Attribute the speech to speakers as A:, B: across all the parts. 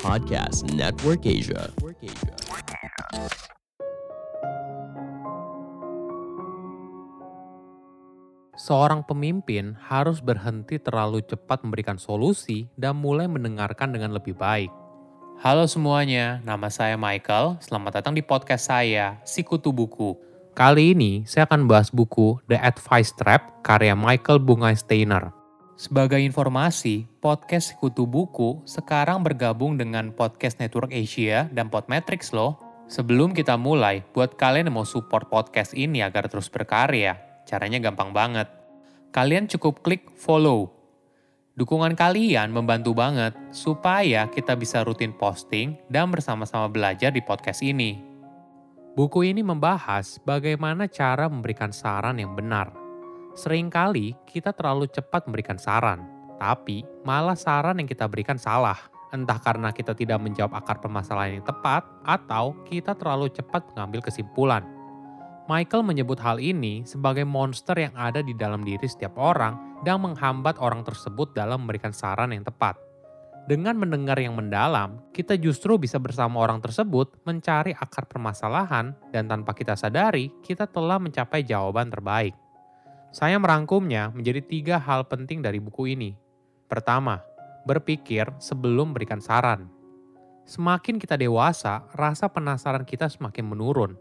A: Podcast Network Asia.
B: Seorang pemimpin harus berhenti terlalu cepat memberikan solusi dan mulai mendengarkan dengan lebih baik. Halo semuanya, nama saya Michael. Selamat datang di podcast saya, Sikutu Buku. Kali ini saya akan bahas buku The Advice Trap karya Michael Bunga Steiner. Sebagai informasi, podcast Sikutu Buku sekarang bergabung dengan Podcast Network Asia dan Podmetrics loh. Sebelum kita mulai, buat kalian yang mau support podcast ini agar terus berkarya, caranya gampang banget. Kalian cukup klik follow. Dukungan kalian membantu banget supaya kita bisa rutin posting dan bersama-sama belajar di podcast ini. Buku ini membahas bagaimana cara memberikan saran yang benar. Seringkali kita terlalu cepat memberikan saran, tapi malah saran yang kita berikan salah. Entah karena kita tidak menjawab akar permasalahan yang tepat, atau kita terlalu cepat mengambil kesimpulan. Michael menyebut hal ini sebagai monster yang ada di dalam diri setiap orang dan menghambat orang tersebut dalam memberikan saran yang tepat. Dengan mendengar yang mendalam, kita justru bisa bersama orang tersebut mencari akar permasalahan dan tanpa kita sadari, kita telah mencapai jawaban terbaik. Saya merangkumnya menjadi tiga hal penting dari buku ini. Pertama, berpikir sebelum memberikan saran. Semakin kita dewasa, rasa penasaran kita semakin menurun.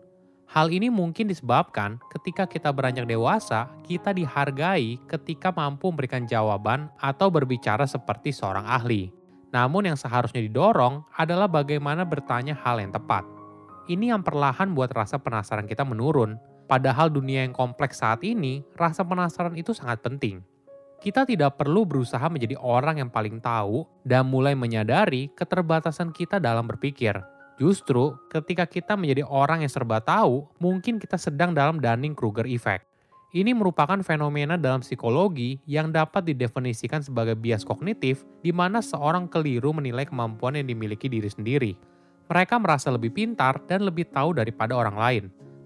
B: Hal ini mungkin disebabkan ketika kita beranjak dewasa, kita dihargai ketika mampu memberikan jawaban atau berbicara seperti seorang ahli. Namun yang seharusnya didorong adalah bagaimana bertanya hal yang tepat. Ini yang perlahan buat rasa penasaran kita menurun. Padahal dunia yang kompleks saat ini, rasa penasaran itu sangat penting. Kita tidak perlu berusaha menjadi orang yang paling tahu dan mulai menyadari keterbatasan kita dalam berpikir. Justru ketika kita menjadi orang yang serba tahu, mungkin kita sedang dalam Dunning-Kruger effect. Ini merupakan fenomena dalam psikologi yang dapat didefinisikan sebagai bias kognitif di mana seorang keliru menilai kemampuan yang dimiliki diri sendiri. Mereka merasa lebih pintar dan lebih tahu daripada orang lain.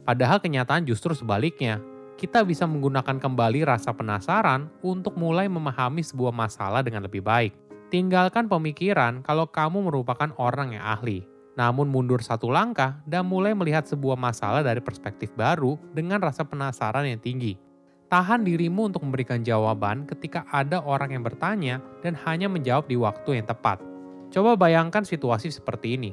B: Padahal kenyataan justru sebaliknya. Kita bisa menggunakan kembali rasa penasaran untuk mulai memahami sebuah masalah dengan lebih baik. Tinggalkan pemikiran kalau kamu merupakan orang yang ahli namun mundur satu langkah dan mulai melihat sebuah masalah dari perspektif baru dengan rasa penasaran yang tinggi. Tahan dirimu untuk memberikan jawaban ketika ada orang yang bertanya dan hanya menjawab di waktu yang tepat. Coba bayangkan situasi seperti ini.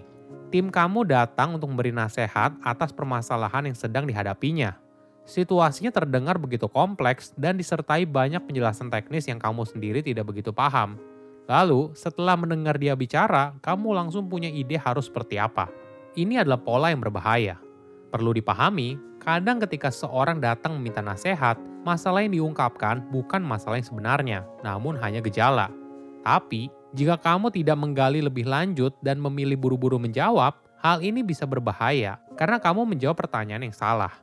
B: Tim kamu datang untuk memberi nasihat atas permasalahan yang sedang dihadapinya. Situasinya terdengar begitu kompleks dan disertai banyak penjelasan teknis yang kamu sendiri tidak begitu paham. Lalu, setelah mendengar dia bicara, kamu langsung punya ide harus seperti apa. Ini adalah pola yang berbahaya. Perlu dipahami, kadang ketika seorang datang meminta nasihat, masalah yang diungkapkan bukan masalah yang sebenarnya, namun hanya gejala. Tapi, jika kamu tidak menggali lebih lanjut dan memilih buru-buru menjawab, hal ini bisa berbahaya karena kamu menjawab pertanyaan yang salah.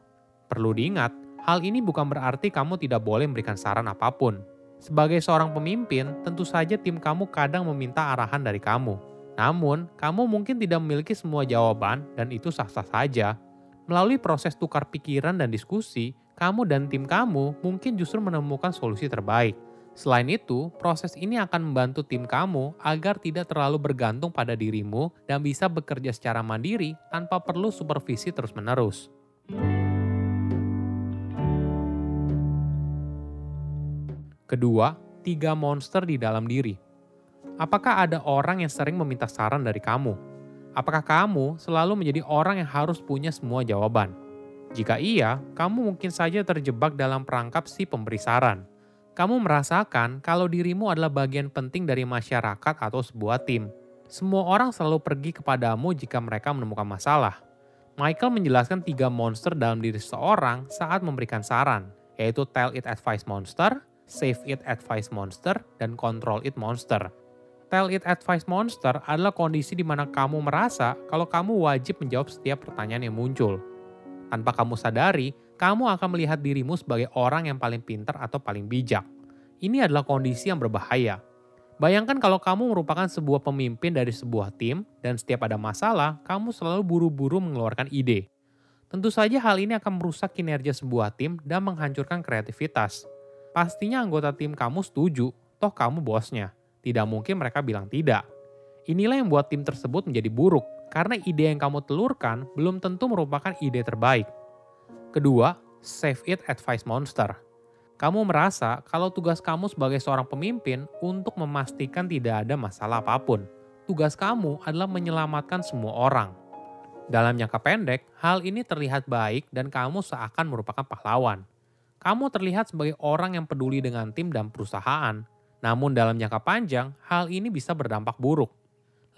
B: Perlu diingat, hal ini bukan berarti kamu tidak boleh memberikan saran apa pun. Sebagai seorang pemimpin, tentu saja tim kamu kadang meminta arahan dari kamu. Namun, kamu mungkin tidak memiliki semua jawaban dan itu sah-sah saja. Melalui proses tukar pikiran dan diskusi, kamu dan tim kamu mungkin justru menemukan solusi terbaik. Selain itu, proses ini akan membantu tim kamu agar tidak terlalu bergantung pada dirimu dan bisa bekerja secara mandiri tanpa perlu supervisi terus-menerus. Kedua, tiga monster di dalam diri. Apakah ada orang yang sering meminta saran dari kamu? Apakah kamu selalu menjadi orang yang harus punya semua jawaban? Jika iya, kamu mungkin saja terjebak dalam perangkap si pemberi saran. Kamu merasakan kalau dirimu adalah bagian penting dari masyarakat atau sebuah tim. Semua orang selalu pergi kepadamu jika mereka menemukan masalah. Michael menjelaskan tiga monster dalam diri seseorang saat memberikan saran, yaitu Tell It Advice Monster, Save It Advice Monster, dan Control It Monster. Tell It Advice Monster adalah kondisi di mana kamu merasa kalau kamu wajib menjawab setiap pertanyaan yang muncul. Tanpa kamu sadari, kamu akan melihat dirimu sebagai orang yang paling pintar atau paling bijak. Ini adalah kondisi yang berbahaya. Bayangkan kalau kamu merupakan sebuah pemimpin dari sebuah tim dan setiap ada masalah, kamu selalu buru-buru mengeluarkan ide. Tentu saja hal ini akan merusak kinerja sebuah tim dan menghancurkan kreativitas. Pastinya anggota tim kamu setuju, toh kamu bosnya. Tidak mungkin mereka bilang tidak. Inilah yang membuat tim tersebut menjadi buruk, karena ide yang kamu telurkan belum tentu merupakan ide terbaik. Kedua, save it advice monster. Kamu merasa kalau tugas kamu sebagai seorang pemimpin untuk memastikan tidak ada masalah apa pun. Tugas kamu adalah menyelamatkan semua orang. Dalam jangka pendek, hal ini terlihat baik dan kamu seakan merupakan pahlawan. Kamu terlihat sebagai orang yang peduli dengan tim dan perusahaan. Namun dalam jangka panjang, hal ini bisa berdampak buruk.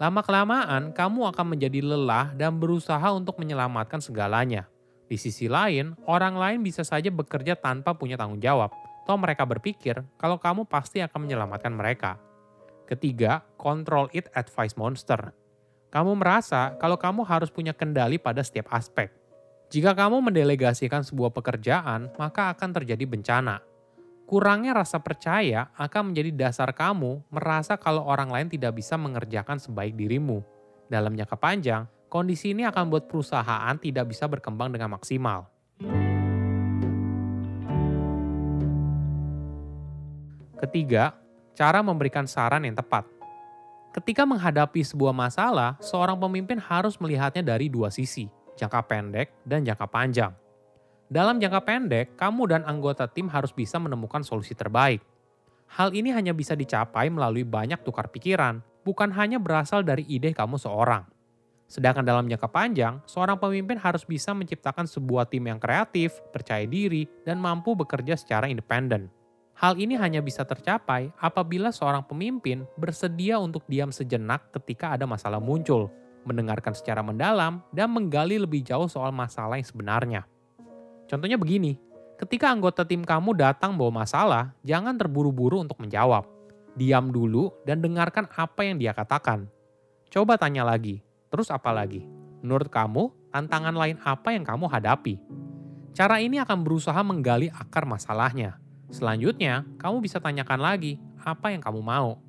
B: Lama-kelamaan, kamu akan menjadi lelah dan berusaha untuk menyelamatkan segalanya. Di sisi lain, orang lain bisa saja bekerja tanpa punya tanggung jawab. Toh mereka berpikir kalau kamu pasti akan menyelamatkan mereka. Ketiga, control it advice monster. Kamu merasa kalau kamu harus punya kendali pada setiap aspek. Jika kamu mendelegasikan sebuah pekerjaan, maka akan terjadi bencana. Kurangnya rasa percaya akan menjadi dasar kamu merasa kalau orang lain tidak bisa mengerjakan sebaik dirimu. Dalam jangka panjang, kondisi ini akan membuat perusahaan tidak bisa berkembang dengan maksimal. Ketiga, cara memberikan saran yang tepat. Ketika menghadapi sebuah masalah, seorang pemimpin harus melihatnya dari dua sisi, jangka pendek dan jangka panjang. Dalam jangka pendek, kamu dan anggota tim harus bisa menemukan solusi terbaik. Hal ini hanya bisa dicapai melalui banyak tukar pikiran, bukan hanya berasal dari ide kamu seorang. Sedangkan dalam jangka panjang, seorang pemimpin harus bisa menciptakan sebuah tim yang kreatif, percaya diri, dan mampu bekerja secara independen. Hal ini hanya bisa tercapai apabila seorang pemimpin bersedia untuk diam sejenak ketika ada masalah muncul, mendengarkan secara mendalam, dan menggali lebih jauh soal masalah yang sebenarnya. Contohnya begini, ketika anggota tim kamu datang bawa masalah, jangan terburu-buru untuk menjawab. Diam dulu dan dengarkan apa yang dia katakan. Coba tanya lagi, terus apa lagi? Menurut kamu, tantangan lain apa yang kamu hadapi? Cara ini akan berusaha menggali akar masalahnya Selanjutnya, kamu bisa tanyakan lagi apa yang kamu mau.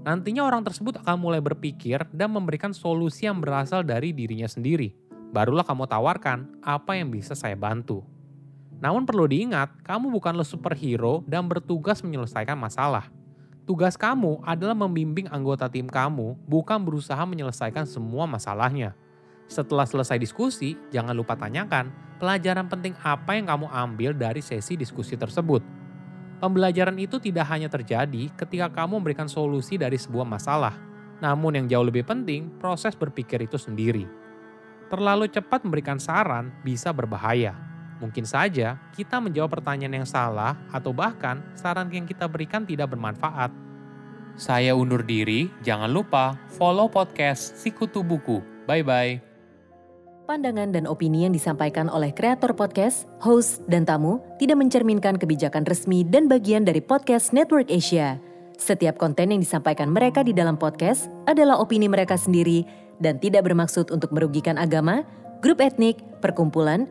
B: Nantinya orang tersebut akan mulai berpikir dan memberikan solusi yang berasal dari dirinya sendiri. Barulah kamu tawarkan apa yang bisa saya bantu. Namun perlu diingat, kamu bukanlah superhero dan bertugas menyelesaikan masalah. Tugas kamu adalah membimbing anggota tim kamu, bukan berusaha menyelesaikan semua masalahnya. Setelah selesai diskusi, jangan lupa tanyakan pelajaran penting apa yang kamu ambil dari sesi diskusi tersebut Pembelajaran itu tidak hanya terjadi ketika kamu memberikan solusi dari sebuah masalah, namun yang jauh lebih penting, proses berpikir itu sendiri. Terlalu cepat memberikan saran bisa berbahaya. Mungkin saja kita menjawab pertanyaan yang salah, atau bahkan saran yang kita berikan tidak bermanfaat. Saya undur diri, jangan lupa follow podcast Sikutu Buku. Bye bye.
A: Pandangan dan opini yang disampaikan oleh kreator podcast, host, dan tamu tidak mencerminkan kebijakan resmi dan bagian dari podcast Network Asia. Setiap konten yang disampaikan mereka di dalam podcast adalah opini mereka sendiri dan tidak bermaksud untuk merugikan agama, grup etnik, perkumpulan,